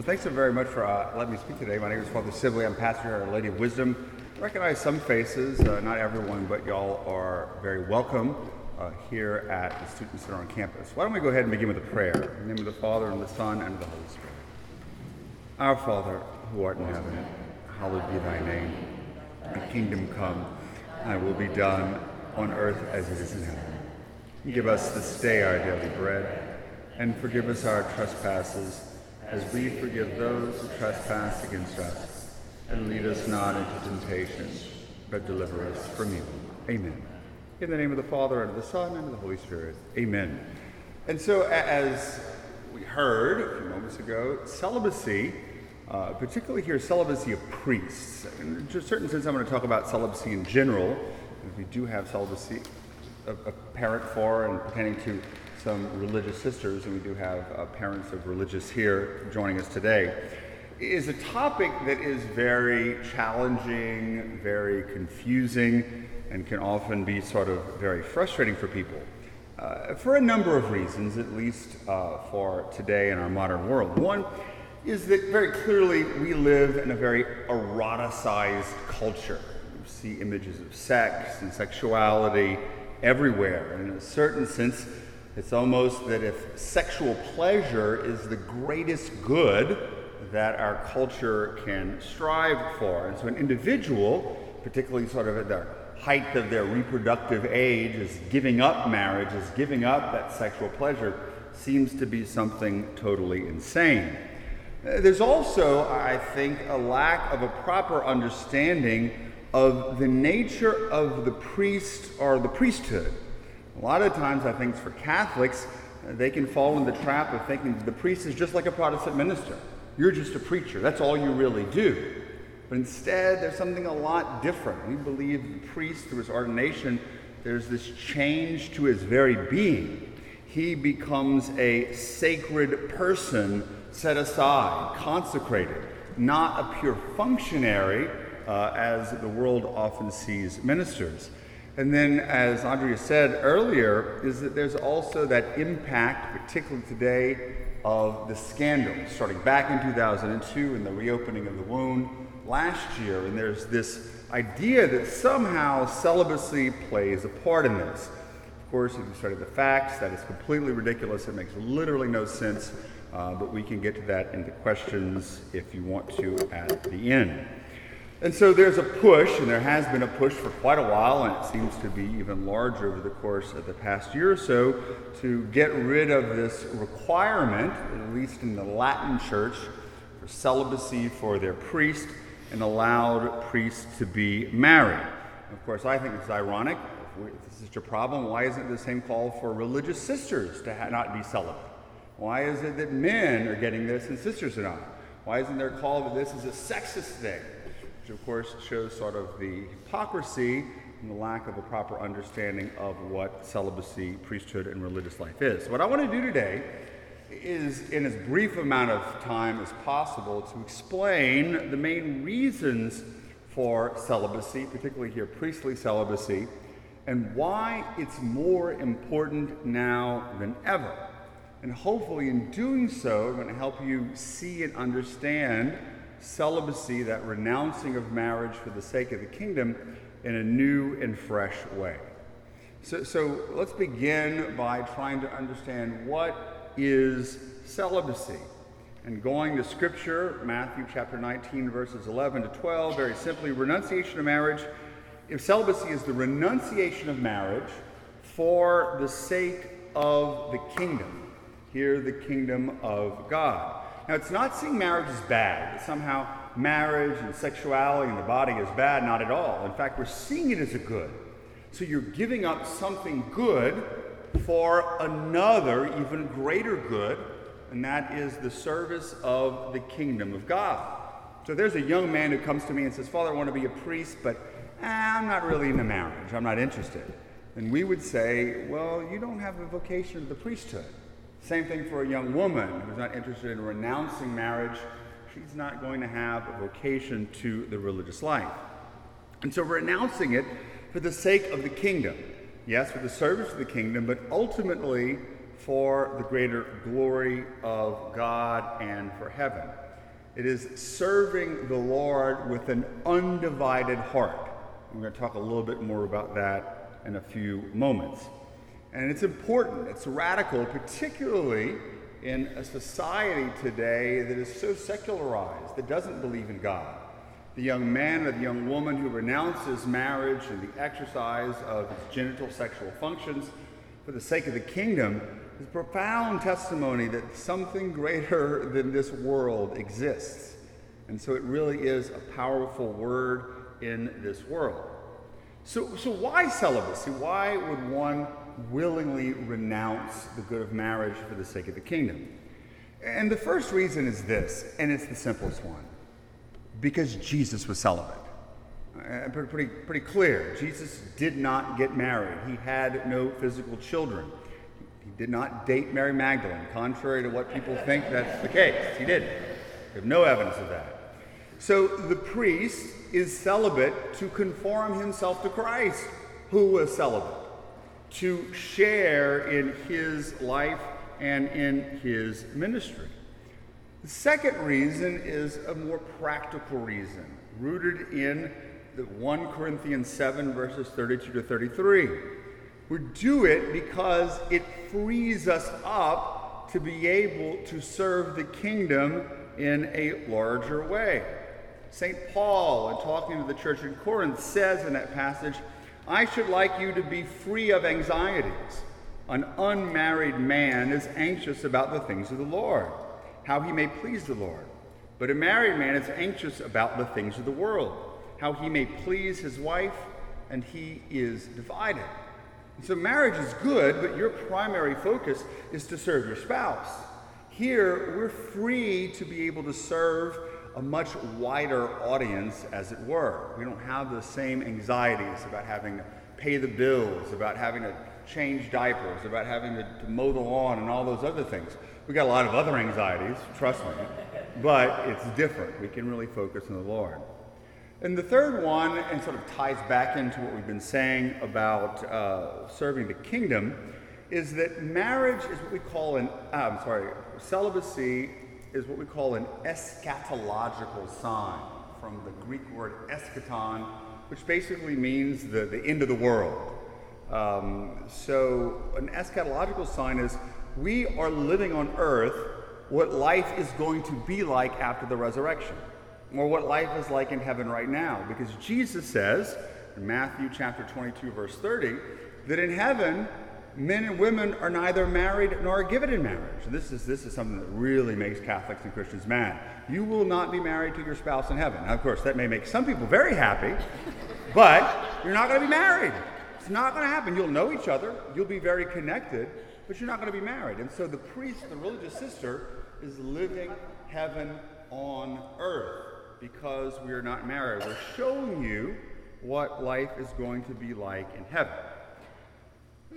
So thanks so very much for uh, letting me speak today. My name is Father Sibley. I'm pastor at Lady of Wisdom. I recognize some faces, uh, not everyone, but y'all are very welcome uh, here at the Student Center on campus. Why don't we go ahead and begin with a prayer? In the name of the Father, and the Son, and the Holy Spirit. Our Father, who art in heaven, hallowed be thy name. Thy kingdom come, thy will be done on earth as it is in heaven. Give us this day our daily bread, and forgive us our trespasses as we forgive those who trespass against us. And lead us not into temptation, but deliver us from evil. Amen. In the name of the Father, and of the Son, and of the Holy Spirit. Amen. And so, as we heard a few moments ago, celibacy, uh, particularly here, celibacy of priests. In a certain sense, I'm going to talk about celibacy in general. If we do have celibacy apparent for and pertaining to some religious sisters, and we do have uh, parents of religious here joining us today, is a topic that is very challenging, very confusing, and can often be sort of very frustrating for people. Uh, for a number of reasons, at least uh, for today in our modern world. One is that very clearly we live in a very eroticized culture. You see images of sex and sexuality everywhere. And in a certain sense, it's almost that if sexual pleasure is the greatest good that our culture can strive for. And so an individual, particularly sort of at the height of their reproductive age, is giving up marriage, is giving up that sexual pleasure, seems to be something totally insane. Uh, there's also, I think, a lack of a proper understanding of the nature of the priest or the priesthood. A lot of times, I think for Catholics, they can fall in the trap of thinking the priest is just like a Protestant minister. You're just a preacher. That's all you really do. But instead, there's something a lot different. We believe the priest, through his ordination, there's this change to his very being. He becomes a sacred person set aside, consecrated, not a pure functionary uh, as the world often sees ministers. And then, as Andrea said earlier, is that there's also that impact, particularly today, of the scandal, starting back in 2002 and the reopening of the wound last year. And there's this idea that somehow celibacy plays a part in this. Of course, if you study the facts, that is completely ridiculous. It makes literally no sense. Uh, but we can get to that in the questions if you want to at the end. And so there's a push, and there has been a push for quite a while, and it seems to be even larger over the course of the past year or so, to get rid of this requirement, at least in the Latin Church, for celibacy for their priest and allowed priests to be married. Of course, I think it's ironic. If this is such a problem, why isn't the same call for religious sisters to ha- not be celibate? Why is it that men are getting this and sisters are not? Why isn't there a call that this is a sexist thing? Which of course shows sort of the hypocrisy and the lack of a proper understanding of what celibacy, priesthood, and religious life is. What I want to do today is, in as brief amount of time as possible, to explain the main reasons for celibacy, particularly here priestly celibacy, and why it's more important now than ever. And hopefully, in doing so, I'm going to help you see and understand celibacy, that renouncing of marriage for the sake of the kingdom, in a new and fresh way. So, so let's begin by trying to understand what is celibacy. And going to Scripture, Matthew chapter 19, verses 11 to 12, very simply, renunciation of marriage. If celibacy is the renunciation of marriage for the sake of the kingdom, here the kingdom of God. Now, it's not seeing marriage as bad. that Somehow, marriage and sexuality and the body is bad. Not at all. In fact, we're seeing it as a good. So you're giving up something good for another, even greater good, and that is the service of the kingdom of God. So there's a young man who comes to me and says, Father, I want to be a priest, but eh, I'm not really into marriage. I'm not interested. And we would say, Well, you don't have a vocation of the priesthood. Same thing for a young woman who's not interested in renouncing marriage. She's not going to have a vocation to the religious life. And so renouncing it for the sake of the kingdom. Yes, for the service of the kingdom, but ultimately for the greater glory of God and for heaven. It is serving the Lord with an undivided heart. We're going to talk a little bit more about that in a few moments. And it's important, it's radical, particularly in a society today that is so secularized, that doesn't believe in God. The young man or the young woman who renounces marriage and the exercise of his genital sexual functions for the sake of the kingdom is a profound testimony that something greater than this world exists. And so it really is a powerful word in this world. So, so why celibacy? Why would one willingly renounce the good of marriage for the sake of the kingdom? And the first reason is this, and it's the simplest one because Jesus was celibate. Uh, pretty, pretty pretty clear. Jesus did not get married, he had no physical children. He did not date Mary Magdalene, contrary to what people think that's the case. He didn't. We have no evidence of that. So the priest is celibate to conform himself to Christ, who was celibate, to share in his life and in his ministry. The second reason is a more practical reason, rooted in the 1 Corinthians 7, verses 32 to 33. We do it because it frees us up to be able to serve the kingdom in a larger way. St. Paul, in talking to the church in Corinth, says in that passage, I should like you to be free of anxieties. An unmarried man is anxious about the things of the Lord how he may please the Lord. But a married man is anxious about the things of the world, how he may please his wife, and he is divided. And so marriage is good, but your primary focus is to serve your spouse. Here, we're free to be able to serve a much wider audience, as it were. We don't have the same anxieties about having to pay the bills, about having to change diapers, about having to, to mow the lawn, and all those other things. We got a lot of other anxieties, trust me, but it's different. We can really focus on the Lord. And the third one, and sort of ties back into what we've been saying about uh, serving the kingdom, is that marriage is what we call an, uh, I'm sorry, celibacy is what we call an eschatological sign from the Greek word eschaton, which basically means the, the end of the world. Um, so, an eschatological sign is we are living on earth what life is going to be like after the resurrection, or what life is like in heaven right now. Because Jesus says in Matthew chapter 22, verse 30, that in heaven, men and women are neither married nor given in marriage. This is, this is something that really makes Catholics and Christians mad. You will not be married to your spouse in heaven. Now, of course, that may make some people very happy, but you're not going to be married. It's not going to happen. You'll know each other, you'll be very connected, but you're not going to be married. And so the priest, the religious sister, is living heaven on earth because we are not married. We're showing you what life is going to be like in heaven.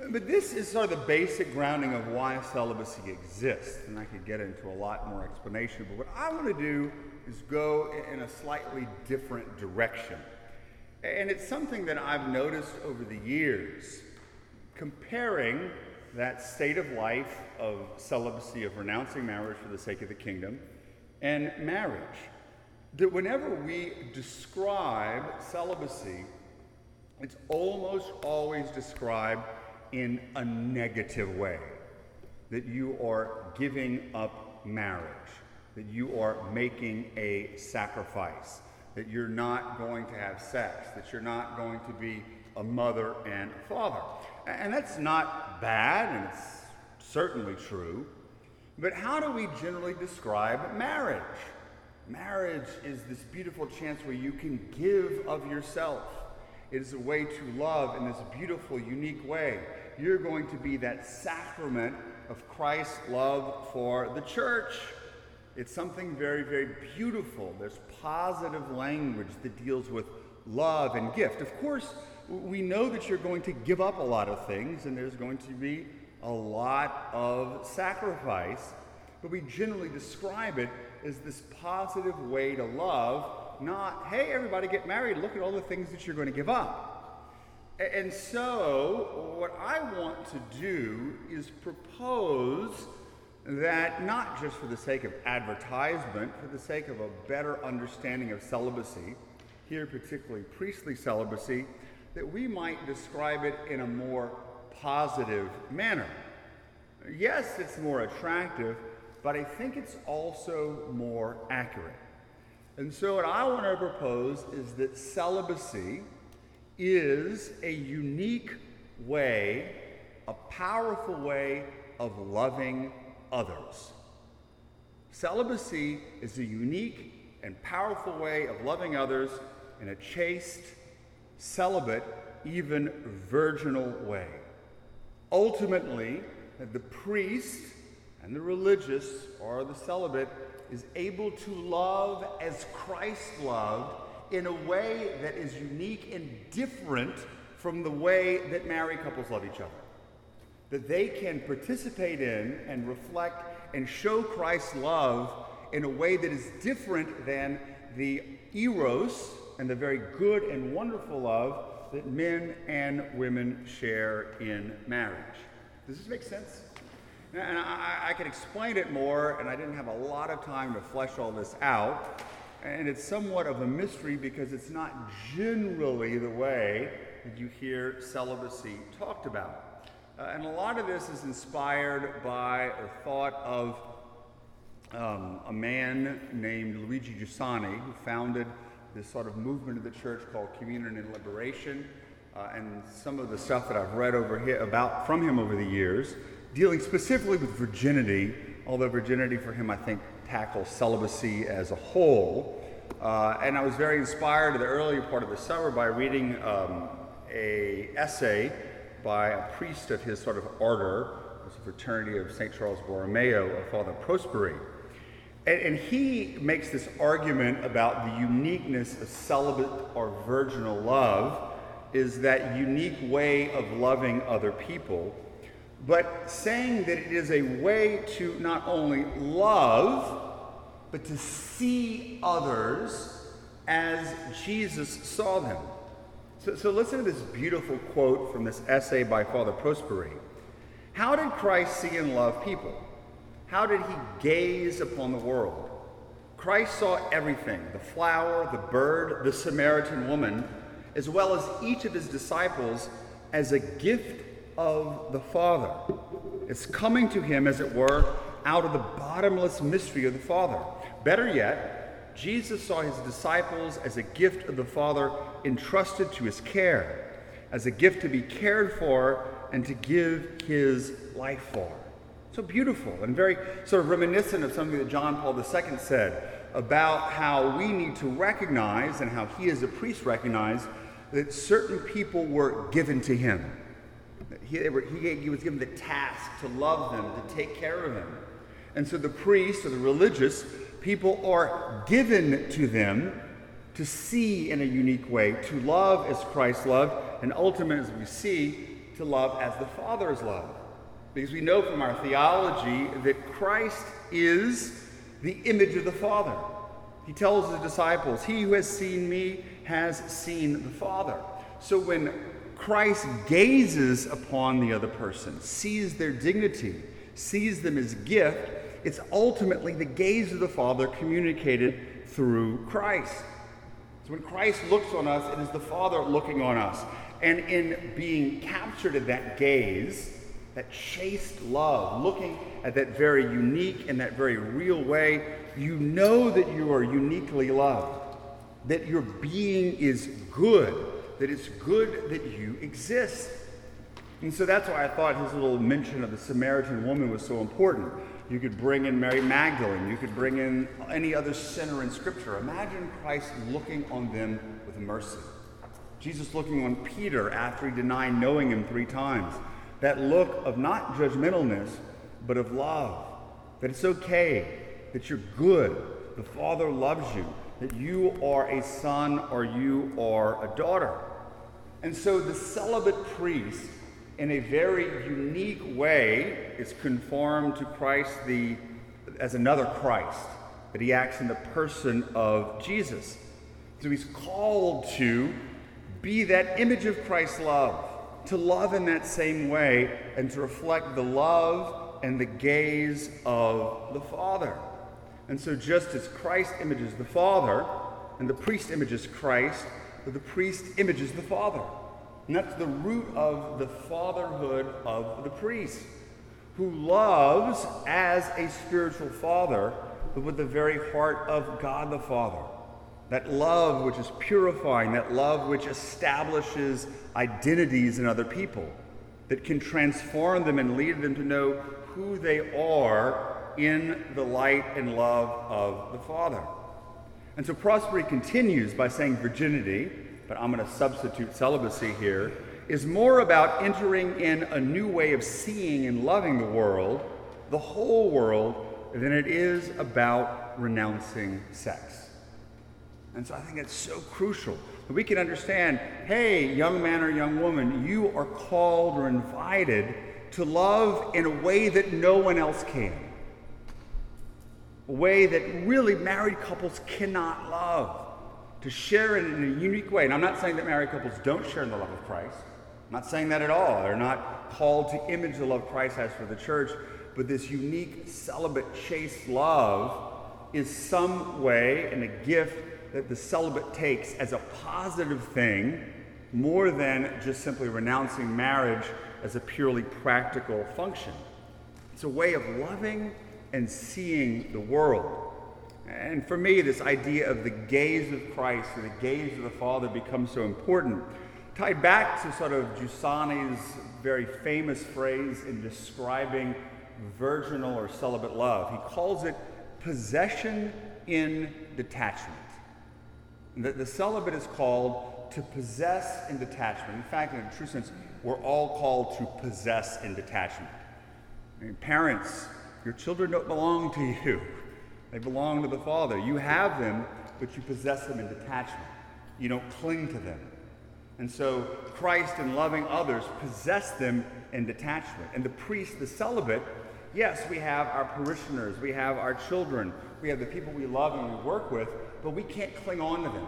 But this is sort of the basic grounding of why celibacy exists, and I could get into a lot more explanation. But what I want to do is go in a slightly different direction. And it's something that I've noticed over the years, comparing that state of life of celibacy, of renouncing marriage for the sake of the kingdom, and marriage. That whenever we describe celibacy, it's almost always described in a negative way. That you are giving up marriage, that you are making a sacrifice, that you're not going to have sex, that you're not going to be a mother and a father. And that's not bad, and it's certainly true. But how do we generally describe marriage? Marriage is this beautiful chance where you can give of yourself. It is a way to love in this beautiful, unique way. You're going to be that sacrament of Christ's love for the church. It's something very, very beautiful. There's positive language that deals with love and gift. Of course, we know that you're going to give up a lot of things and there's going to be a lot of sacrifice, but we generally describe it as this positive way to love, not, hey, everybody get married, look at all the things that you're going to give up. And so, what I want to do is propose that not just for the sake of advertisement, for the sake of a better understanding of celibacy, here particularly priestly celibacy, that we might describe it in a more positive manner. Yes, it's more attractive, but I think it's also more accurate. And so, what I want to propose is that celibacy is a unique way, a powerful way of loving others. Celibacy is a unique and powerful way of loving others in a chaste, celibate, even virginal way. Ultimately, the priest and the religious or the celibate is able to love as Christ loved in a way that is unique and different from the way that married couples love each other. That they can participate in and reflect and show Christ's love in a way that is different than the eros and the very good and wonderful love that men and women share in marriage. Does this make sense? And I, I could explain it more, and I didn't have a lot of time to flesh all this out. And it's somewhat of a mystery because it's not generally the way that you hear celibacy talked about. Uh, and a lot of this is inspired by a thought of um, a man named Luigi Giussani who founded this sort of movement of the church called Communion and Liberation. Uh, and some of the stuff that I've read over here about from him over the years, dealing specifically with virginity, although virginity for him, I think, tackle celibacy as a whole. Uh, and I was very inspired in the earlier part of the summer by reading um, a essay by a priest of his sort of order, the fraternity of St. Charles Borromeo, a Father Prosperi. And, and, he makes this argument about the uniqueness of celibate or virginal love is that unique way of loving other people, but saying that it is a way to not only love, but to see others as Jesus saw them. So, so listen to this beautiful quote from this essay by Father Prosperi. How did Christ see and love people? How did he gaze upon the world? Christ saw everything the flower, the bird, the Samaritan woman, as well as each of his disciples as a gift of the Father. It's coming to him, as it were, out of the bottomless mystery of the Father. Better yet, Jesus saw his disciples as a gift of the Father entrusted to his care, as a gift to be cared for and to give his life for. So beautiful and very sort of reminiscent of something that John Paul II said about how we need to recognize and how he as a priest recognized that certain people were given to him. He, were, he, he was given the task to love them, to take care of them. And so the priests or the religious people are given to them to see in a unique way, to love as Christ loved, and ultimately, as we see, to love as the Father is loved. Because we know from our theology that Christ is the image of the Father. He tells his disciples, He who has seen me has seen the Father. So when Christ gazes upon the other person, sees their dignity, sees them as gift, it's ultimately the gaze of the Father communicated through Christ. So when Christ looks on us, it is the Father looking on us. And in being captured in that gaze, that chaste love, looking at that very unique and that very real way, you know that you are uniquely loved, that your being is good, that it's good that you exist. And so that's why I thought his little mention of the Samaritan woman was so important. You could bring in Mary Magdalene. You could bring in any other sinner in Scripture. Imagine Christ looking on them with mercy. Jesus looking on Peter after he denied knowing him three times. That look of not judgmentalness, but of love. That it's okay, that you're good, the Father loves you, that you are a son or you are a daughter. And so the celibate priest in a very unique way is conformed to Christ the, as another Christ, that he acts in the person of Jesus. So he's called to be that image of Christ's love, to love in that same way, and to reflect the love and the gaze of the Father. And so, just as Christ images the Father, and the priest images Christ, the priest images the Father. And that's the root of the fatherhood of the priest, who loves as a spiritual father, but with the very heart of God the Father. That love which is purifying, that love which establishes identities in other people, that can transform them and lead them to know who they are in the light and love of the Father. And so Prosperi continues by saying virginity, but I'm going to substitute celibacy here, is more about entering in a new way of seeing and loving the world, the whole world, than it is about renouncing sex. And so I think it's so crucial that we can understand hey, young man or young woman, you are called or invited to love in a way that no one else can. A way that really married couples cannot love. To share it in a unique way. And I'm not saying that married couples don't share in the love of Christ. I'm not saying that at all. They're not called to image the love Christ has for the church. But this unique, celibate, chaste love is some way and a gift that the celibate takes as a positive thing more than just simply renouncing marriage as a purely practical function. It's a way of loving and seeing the world. And for me, this idea of the gaze of Christ or the gaze of the Father becomes so important. Tied back to sort of Giussani's very famous phrase in describing virginal or celibate love, he calls it possession in detachment. The, the celibate is called to possess in detachment. In fact, in a true sense, we're all called to possess in detachment. I mean, parents, your children don't belong to you. They belong to the Father. You have them, but you possess them in detachment. You don't cling to them. And so Christ, in loving others, possess them in detachment. And the priest, the celibate, yes, we have our parishioners, we have our children, we have the people we love and we work with, but we can't cling on to them.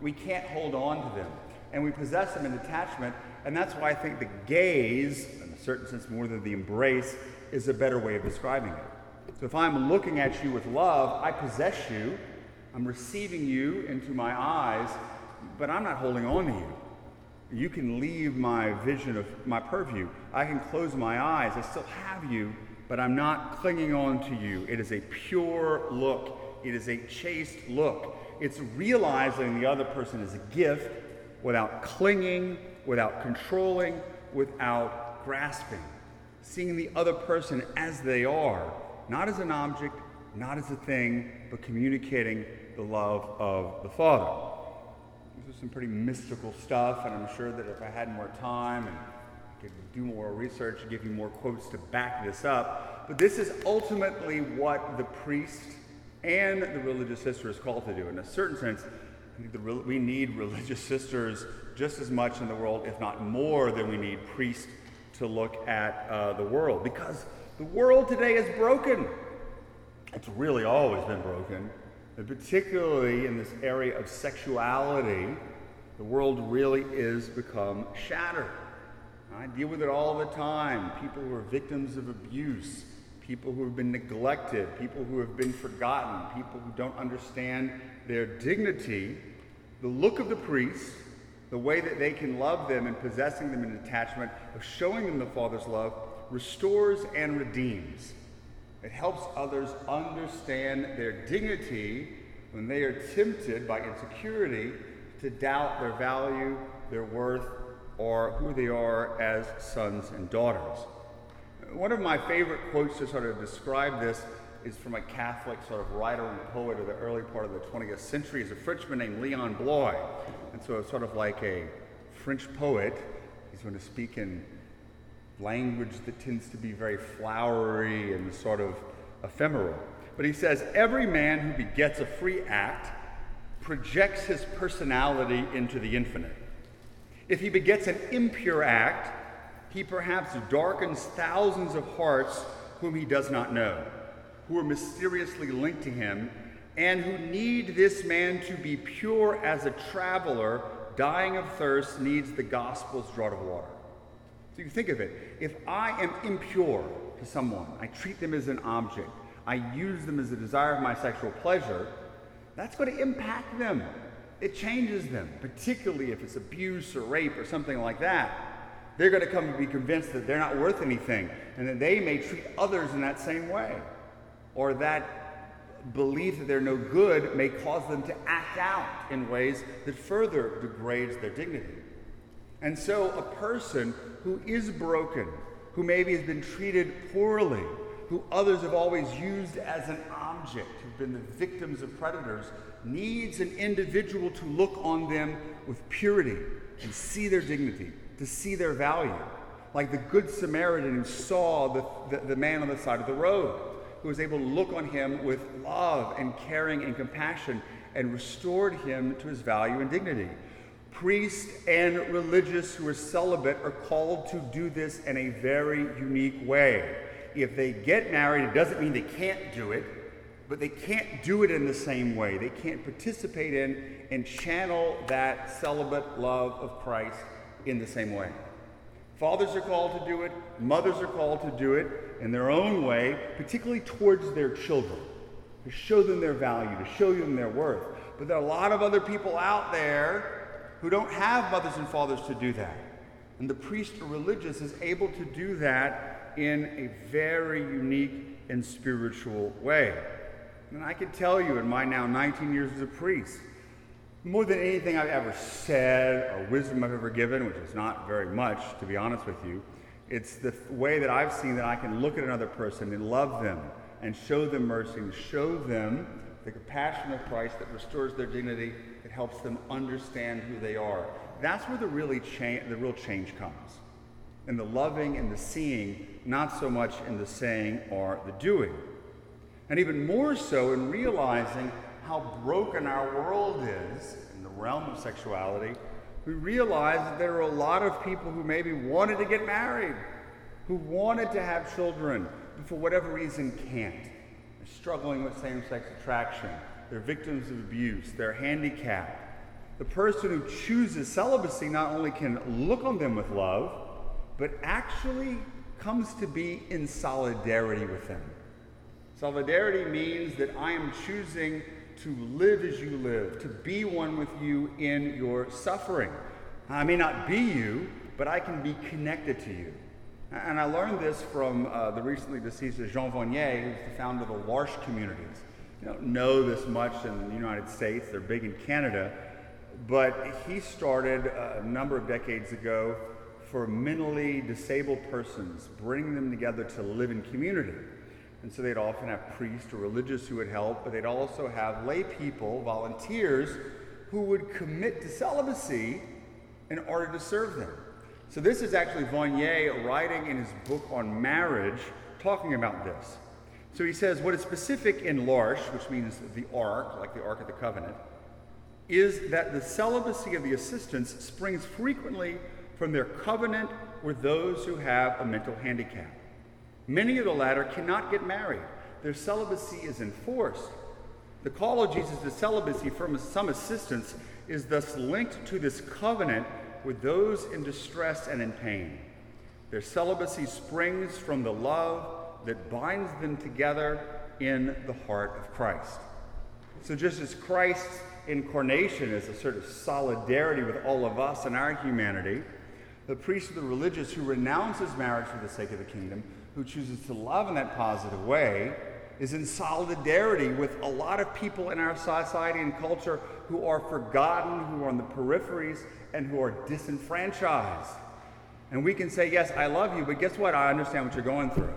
We can't hold on to them. And we possess them in detachment. And that's why I think the gaze, in a certain sense more than the embrace, is a better way of describing it. So if I'm looking at you with love, I possess you. I'm receiving you into my eyes, but I'm not holding on to you. You can leave my vision of my purview. I can close my eyes. I still have you, but I'm not clinging on to you. It is a pure look, it is a chaste look. It's realizing the other person is a gift without clinging, without controlling, without grasping. Seeing the other person as they are not as an object, not as a thing, but communicating the love of the Father. This is some pretty mystical stuff, and I'm sure that if I had more time and could do more research and give you more quotes to back this up, but this is ultimately what the priest and the religious sister is called to do. In a certain sense, we need religious sisters just as much in the world, if not more, than we need priests to look at uh, the world because the world today is broken. It's really always been broken, and particularly in this area of sexuality, the world really is become shattered. I deal with it all the time. People who are victims of abuse, people who have been neglected, people who have been forgotten, people who don't understand their dignity. The look of the priest, the way that they can love them and possessing them in attachment, of showing them the Father's love, restores and redeems. It helps others understand their dignity when they are tempted by insecurity to doubt their value, their worth, or who they are as sons and daughters. One of my favorite quotes to sort of describe this is from a Catholic sort of writer and poet of the early part of the 20th century. He's a Frenchman named Leon Bloy. And so it's sort of like a French poet. He's going to speak in language that tends to be very flowery and sort of ephemeral. But he says, Every man who begets a free act projects his personality into the infinite. If he begets an impure act, he perhaps darkens thousands of hearts whom he does not know, who are mysteriously linked to him, and who need this man to be pure as a traveler dying of thirst needs the gospel's draught of water. So you think of it. If I am impure to someone, I treat them as an object, I use them as a desire of my sexual pleasure, that's going to impact them. It changes them, particularly if it's abuse or rape or something like that. They're going to come to be convinced that they're not worth anything and that they may treat others in that same way. Or that belief that they're no good may cause them to act out in ways that further degrades their dignity. And so, a person who is broken, who maybe has been treated poorly, who others have always used as an object, who've been the victims of predators, needs an individual to look on them with purity and see their dignity to see their value. Like the Good Samaritan who saw the, the, the man on the side of the road, who was able to look on him with love and caring and compassion and restored him to his value and dignity. Priests and religious who are celibate are called to do this in a very unique way. If they get married, it doesn't mean they can't do it, but they can't do it in the same way. They can't participate in and channel that celibate love of Christ in the same way. Fathers are called to do it, mothers are called to do it in their own way, particularly towards their children, to show them their value, to show them their worth. But there are a lot of other people out there who don't have mothers and fathers to do that. And the priest or religious is able to do that in a very unique and spiritual way. And I can tell you, in my now 19 years as a priest, more than anything I've ever said or wisdom I've ever given, which is not very much, to be honest with you, it's the way that I've seen that I can look at another person and love them and show them mercy and show them the compassion of Christ that restores their dignity, that helps them understand who they are. That's where the really cha- the real change comes. In the loving and the seeing, not so much in the saying or the doing. And even more so in realizing how broken our world is in the realm of sexuality, we realize that there are a lot of people who maybe wanted to get married, who wanted to have children, but for whatever reason can't. They're struggling with same sex attraction, they're victims of abuse, they're handicapped. The person who chooses celibacy not only can look on them with love, but actually comes to be in solidarity with them. Solidarity means that I am choosing to live as you live, to be one with you in your suffering. I may not be you, but I can be connected to you. And I learned this from uh, the recently deceased Jean Vanier, who's the founder of the L'Arche communities. You don't know this much in the United States, they're big in Canada, but he started a number of decades ago for mentally disabled persons, bringing them together to live in community. And so they'd often have priests or religious who would help, but they'd also have lay people, volunteers, who would commit to celibacy in order to serve them. So this is actually Vanier writing in his book on marriage, talking about this. So he says, what is specific in L'Arche, which means the Ark, like the Ark of the Covenant, is that the celibacy of the assistants springs frequently from their covenant with those who have a mental handicap. Many of the latter cannot get married. Their celibacy is enforced. The call of Jesus to celibacy from some assistants is thus linked to this covenant with those in distress and in pain. Their celibacy springs from the love that binds them together in the heart of Christ. So, just as Christ's incarnation is a sort of solidarity with all of us and our humanity, the priest of the religious who renounces marriage for the sake of the kingdom who chooses to love in that positive way is in solidarity with a lot of people in our society and culture who are forgotten, who are on the peripheries, and who are disenfranchised. And we can say, Yes, I love you, but guess what? I understand what you're going through.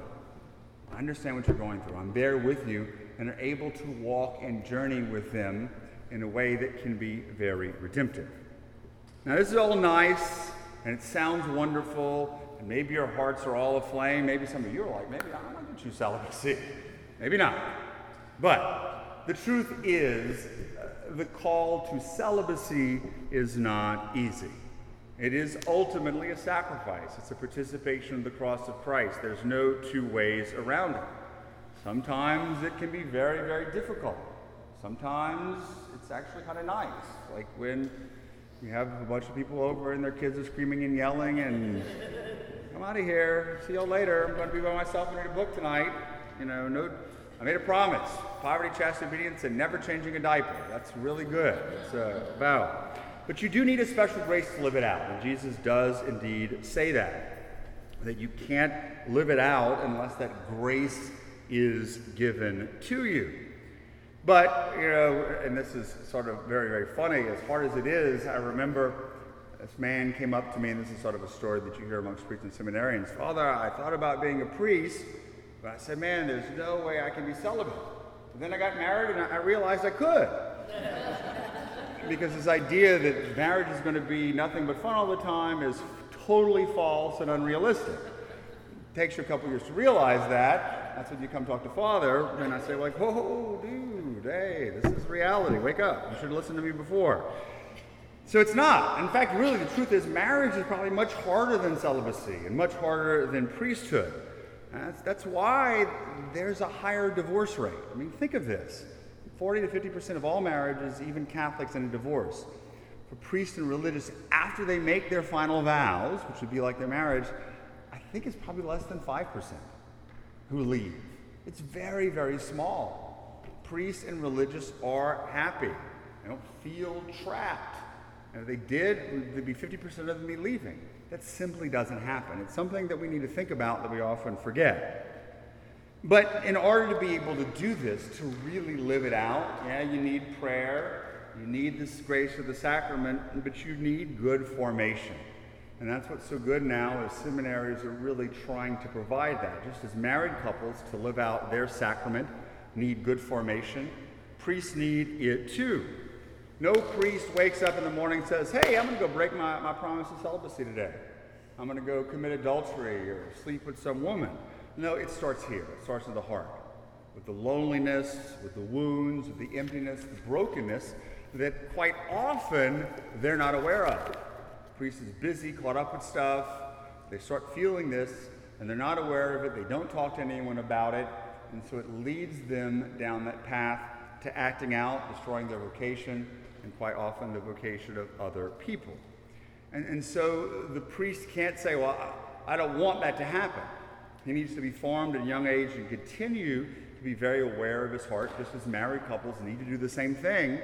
I understand what you're going through. I'm there with you and are able to walk and journey with them in a way that can be very redemptive. Now, this is all nice and it sounds wonderful and maybe your hearts are all aflame. Maybe some of you are like, maybe I'm not going to choose celibacy. Maybe not. But the truth is, uh, the call to celibacy is not easy. It is ultimately a sacrifice. It's a participation in the cross of Christ. There's no two ways around it. Sometimes it can be very, very difficult. Sometimes it's actually kind of nice, like when You have a bunch of people over and their kids are screaming and yelling and I'm out of here. See y'all later. I'm going to be by myself and read a book tonight. You know, no, I made a promise: poverty, chastity, obedience, and never changing a diaper. That's really good. It's a vow. But you do need a special grace to live it out, and Jesus does indeed say that. That you can't live it out unless that grace is given to you. But, you know, and this is sort of very, very funny, as hard as it is, I remember this man came up to me, and this is sort of a story that you hear amongst priests and seminarians. Father, I thought about being a priest, but I said, man, there's no way I can be celibate. Then I got married, and I realized I could. because this idea that marriage is going to be nothing but fun all the time is totally false and unrealistic. It takes you a couple years to realize that. That's when you come talk to Father, and I say, like, whoa, dude, hey, this is reality. Wake up. You should have listened to me before. So it's not. In fact, really, the truth is, marriage is probably much harder than celibacy and much harder than priesthood. That's, that's why there's a higher divorce rate. I mean, think of this 40 to 50% of all marriages, even Catholics, end in divorce. For priests and religious, after they make their final vows, which would be like their marriage, I think it's probably less than 5% who leave. It's very, very small. Priests and religious are happy. They don't feel trapped. And if they did, there'd be 50% of them be leaving. That simply doesn't happen. It's something that we need to think about that we often forget. But in order to be able to do this, to really live it out, yeah, you need prayer, you need this grace of the sacrament, but you need good formation. And that's what's so good now is seminaries are really trying to provide that. Just as married couples to live out their sacrament need good formation, priests need it too. No priest wakes up in the morning and says, Hey, I'm going to go break my, my promise of celibacy today. I'm going to go commit adultery or sleep with some woman. No, it starts here. It starts in the heart with the loneliness, with the wounds, with the emptiness, the brokenness that quite often they're not aware of. The priest is busy, caught up with stuff. They start feeling this and they're not aware of it. They don't talk to anyone about it. And so it leads them down that path to acting out, destroying their vocation, and quite often the vocation of other people. And, and so the priest can't say, Well, I, I don't want that to happen. He needs to be formed at a young age and continue to be very aware of his heart, just as married couples need to do the same thing.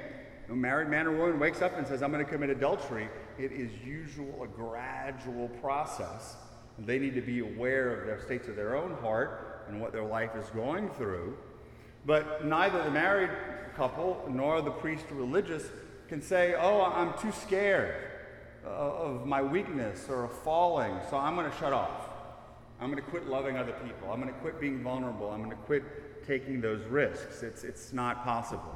A married man or woman wakes up and says, I'm going to commit adultery, it is usual a gradual process. They need to be aware of their states of their own heart and what their life is going through. But neither the married couple nor the priest religious can say, Oh, I'm too scared uh, of my weakness or of falling, so I'm going to shut off. I'm going to quit loving other people. I'm going to quit being vulnerable. I'm going to quit taking those risks. It's, it's not possible.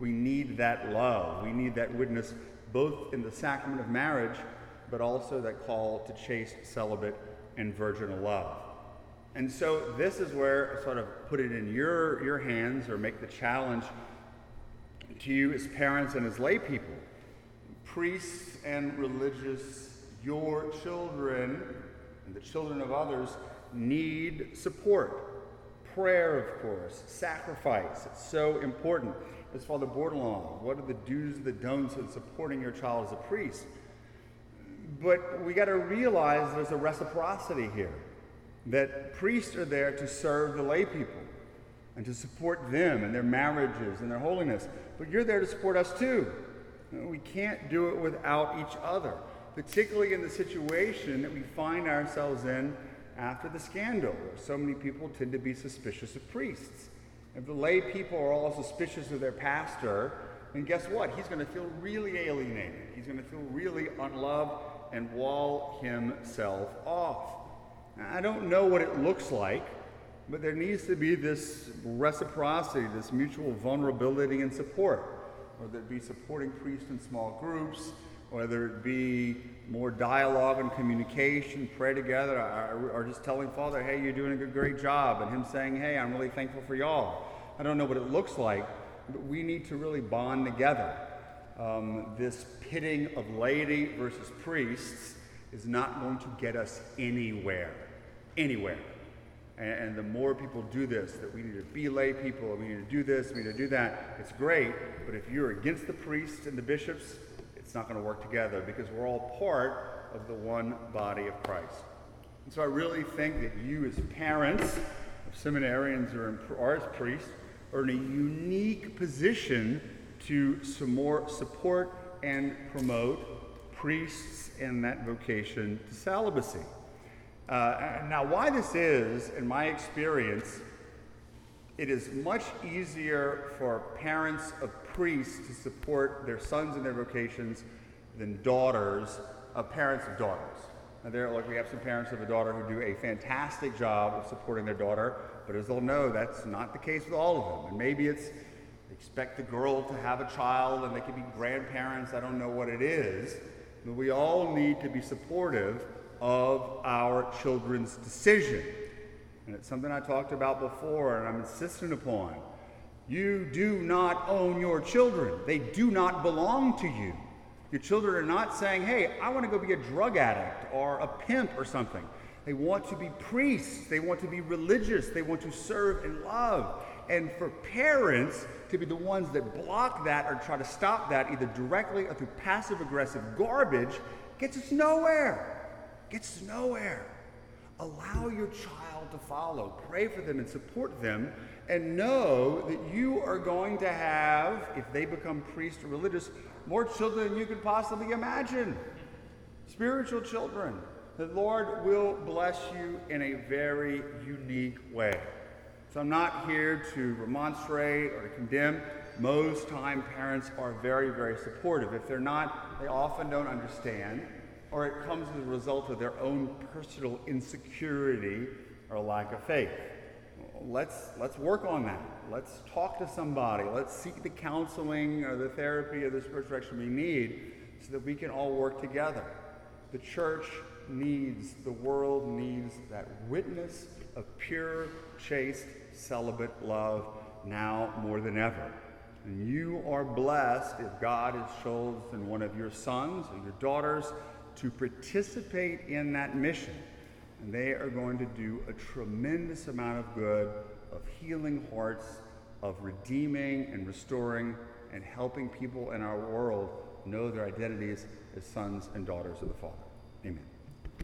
We need that love. We need that witness both in the sacrament of marriage, but also that call to chaste, celibate, and virginal love. And so this is where sort of put it in your, your hands or make the challenge to you as parents and as lay people, priests and religious, your children and the children of others need support. Prayer, of course, sacrifice. It's so important. As Father Bordelon, what are the do's the don'ts in supporting your child as a priest? But we got to realize there's a reciprocity here. That priests are there to serve the lay people and to support them and their marriages and their holiness. But you're there to support us too. We can't do it without each other, particularly in the situation that we find ourselves in after the scandal, where so many people tend to be suspicious of priests. If the lay people are all suspicious of their pastor, then guess what? He's going to feel really alienated. He's going to feel really unloved and wall himself off. I don't know what it looks like but there needs to be this reciprocity, this mutual vulnerability and support, whether it be supporting priests in small groups, whether it be more dialogue and communication, pray together, or, just telling Father, hey, you're doing a great job, and him saying, hey, I'm really thankful for y'all. I don't know what it looks like, but we need to really bond together. Um, this pitting of laity versus priests is not going to get us anywhere. Anywhere. And, and, the more people do this, that we need to be lay people, we need to do this, we need to do that, it's great. But if you're against the priests and the bishops, it's not going to work together because we're all part of the one body of Christ. And so I really think that you, as parents of seminarians or, or as priests, are in a unique position to some more support and promote priests and that vocation to celibacy. Uh, now, why this is, in my experience, it is much easier for parents of priests to support their sons in their vocations than daughters of parents of daughters. Now, there, like we have some parents of a daughter who do a fantastic job of supporting their daughter, but as they'll know, that's not the case with all of them. And maybe it's expect the girl to have a child and they can be grandparents. I don't know what it is. But we all need to be supportive of our children's decision. And it's something I talked about before and I'm insisting upon. You do not own your children, they do not belong to you. Your children are not saying, hey, I want to go be a drug addict or a pimp or something. They want to be priests, they want to be religious, they want to serve and love. And for parents to be the ones that block that or try to stop that, either directly or through passive aggressive garbage, gets us nowhere gets nowhere. Allow your child to follow. Pray for them and support them. And know that you are going to have, if they become priests or religious, more children than you could possibly imagine. Spiritual children. The Lord will bless you in a very unique way. So I'm not here to remonstrate or to condemn. Most time parents are very, very supportive. If they're not, they often don't understand or it comes as a result of their own personal insecurity or lack of faith. Let's, let's work on that. Let's talk to somebody. Let's seek the counseling or the therapy or the spiritual direction we need so that we can all work together. The church needs, the world needs that witness of pure, chaste, celibate love now more than ever. And you are blessed if God has chosen one of your sons or your daughters to participate in that mission. And they are going to do a tremendous amount of good, of healing hearts, of redeeming and restoring and helping people in our world know their identities as sons and daughters of the Father.